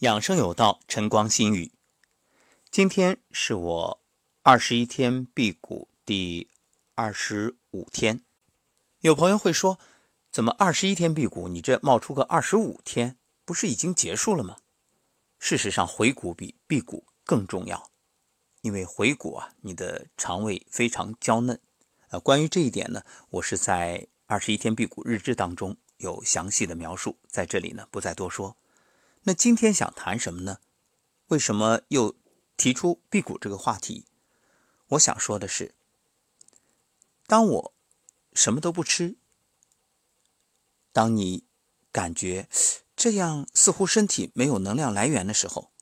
养生有道，晨光心语。今天是我二十一天辟谷第二十五天。有朋友会说，怎么二十一天辟谷，你这冒出个二十五天，不是已经结束了吗？事实上，回谷比辟谷更重要，因为回谷啊，你的肠胃非常娇嫩。呃，关于这一点呢，我是在二十一天辟谷日志当中有详细的描述，在这里呢不再多说。那今天想谈什么呢？为什么又提出辟谷这个话题？我想说的是，当我什么都不吃，当你感觉这样似乎身体没有能量来源的时候，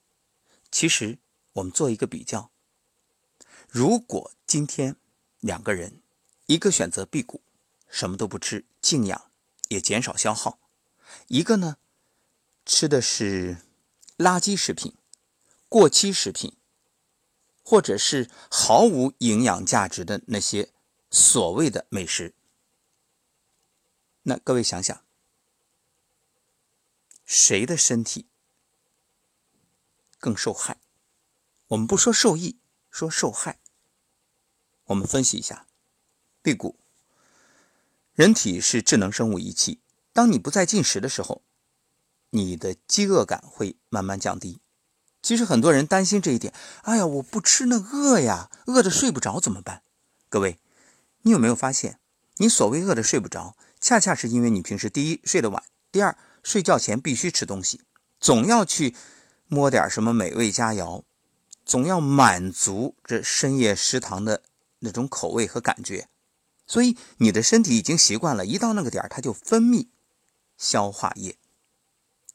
其实我们做一个比较：如果今天两个人，一个选择辟谷，什么都不吃，静养也减少消耗；一个呢？吃的是垃圾食品、过期食品，或者是毫无营养价值的那些所谓的美食。那各位想想，谁的身体更受害？我们不说受益，说受害。我们分析一下，辟谷，人体是智能生物仪器，当你不再进食的时候。你的饥饿感会慢慢降低。其实很多人担心这一点。哎呀，我不吃那饿呀，饿的睡不着怎么办？各位，你有没有发现，你所谓饿的睡不着，恰恰是因为你平时第一睡得晚，第二睡觉前必须吃东西，总要去摸点什么美味佳肴，总要满足这深夜食堂的那种口味和感觉，所以你的身体已经习惯了，一到那个点它就分泌消化液。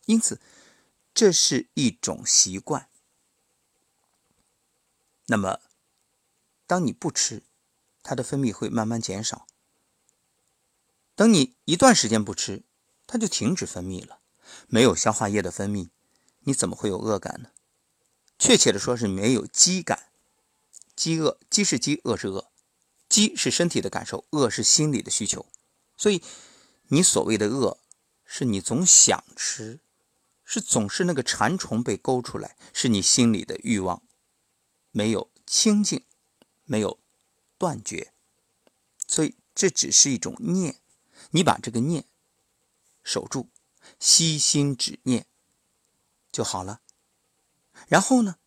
因此，这是一种习惯。那么，当你不吃，它的分泌会慢慢减少。等你一段时间不吃，它就停止分泌了。没有消化液的分泌，你怎么会有饿感呢？确切的说，是没有饥感。饥饿，饥是饥，饿是饿。饥是身体的感受，饿是心理的需求。所以，你所谓的饿，是你总想吃。是总是那个馋虫被勾出来，是你心里的欲望没有清净，没有断绝，所以这只是一种念。你把这个念守住，悉心止念就好了。然后呢，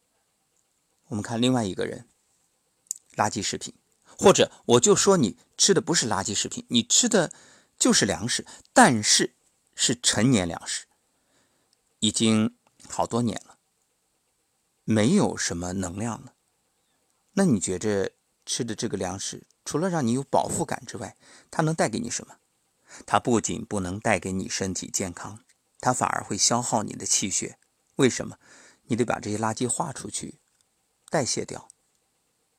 我们看另外一个人，垃圾食品，或者我就说你吃的不是垃圾食品，你吃的就是粮食，但是是陈年粮食。已经好多年了，没有什么能量了。那你觉着吃的这个粮食，除了让你有饱腹感之外，它能带给你什么？它不仅不能带给你身体健康，它反而会消耗你的气血。为什么？你得把这些垃圾化出去，代谢掉。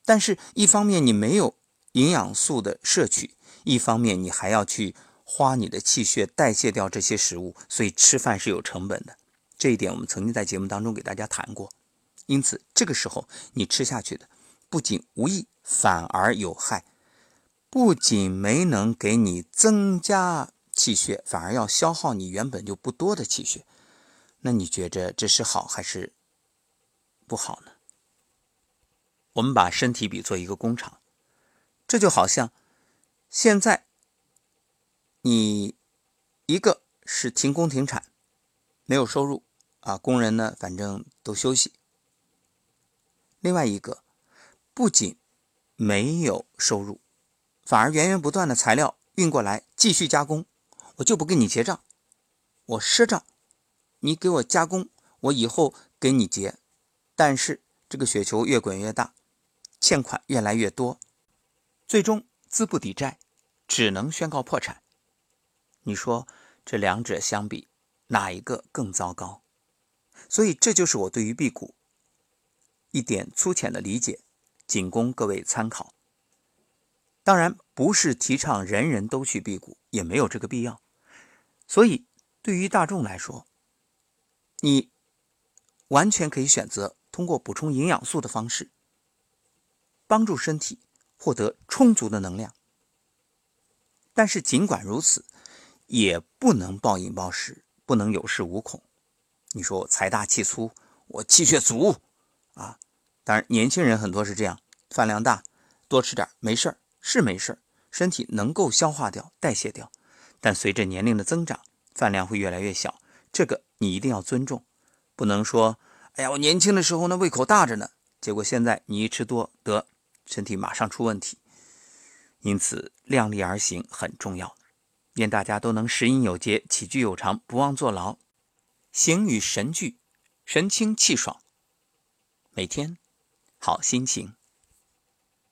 但是，一方面你没有营养素的摄取，一方面你还要去花你的气血代谢掉这些食物，所以吃饭是有成本的。这一点我们曾经在节目当中给大家谈过，因此这个时候你吃下去的不仅无益，反而有害，不仅没能给你增加气血，反而要消耗你原本就不多的气血。那你觉着这是好还是不好呢？我们把身体比作一个工厂，这就好像现在你一个是停工停产，没有收入。啊，工人呢，反正都休息。另外一个，不仅没有收入，反而源源不断的材料运过来继续加工，我就不跟你结账，我赊账，你给我加工，我以后给你结。但是这个雪球越滚越大，欠款越来越多，最终资不抵债，只能宣告破产。你说这两者相比，哪一个更糟糕？所以，这就是我对于辟谷一点粗浅的理解，仅供各位参考。当然，不是提倡人人都去辟谷，也没有这个必要。所以，对于大众来说，你完全可以选择通过补充营养素的方式，帮助身体获得充足的能量。但是，尽管如此，也不能暴饮暴食，不能有恃无恐。你说我财大气粗，我气血足啊。当然，年轻人很多是这样，饭量大，多吃点没事儿，是没事儿，身体能够消化掉、代谢掉。但随着年龄的增长，饭量会越来越小，这个你一定要尊重，不能说，哎呀，我年轻的时候呢胃口大着呢，结果现在你一吃多得身体马上出问题。因此，量力而行很重要。愿大家都能食饮有节，起居有常，不忘坐牢，形与神俱，神清气爽，每天好心情。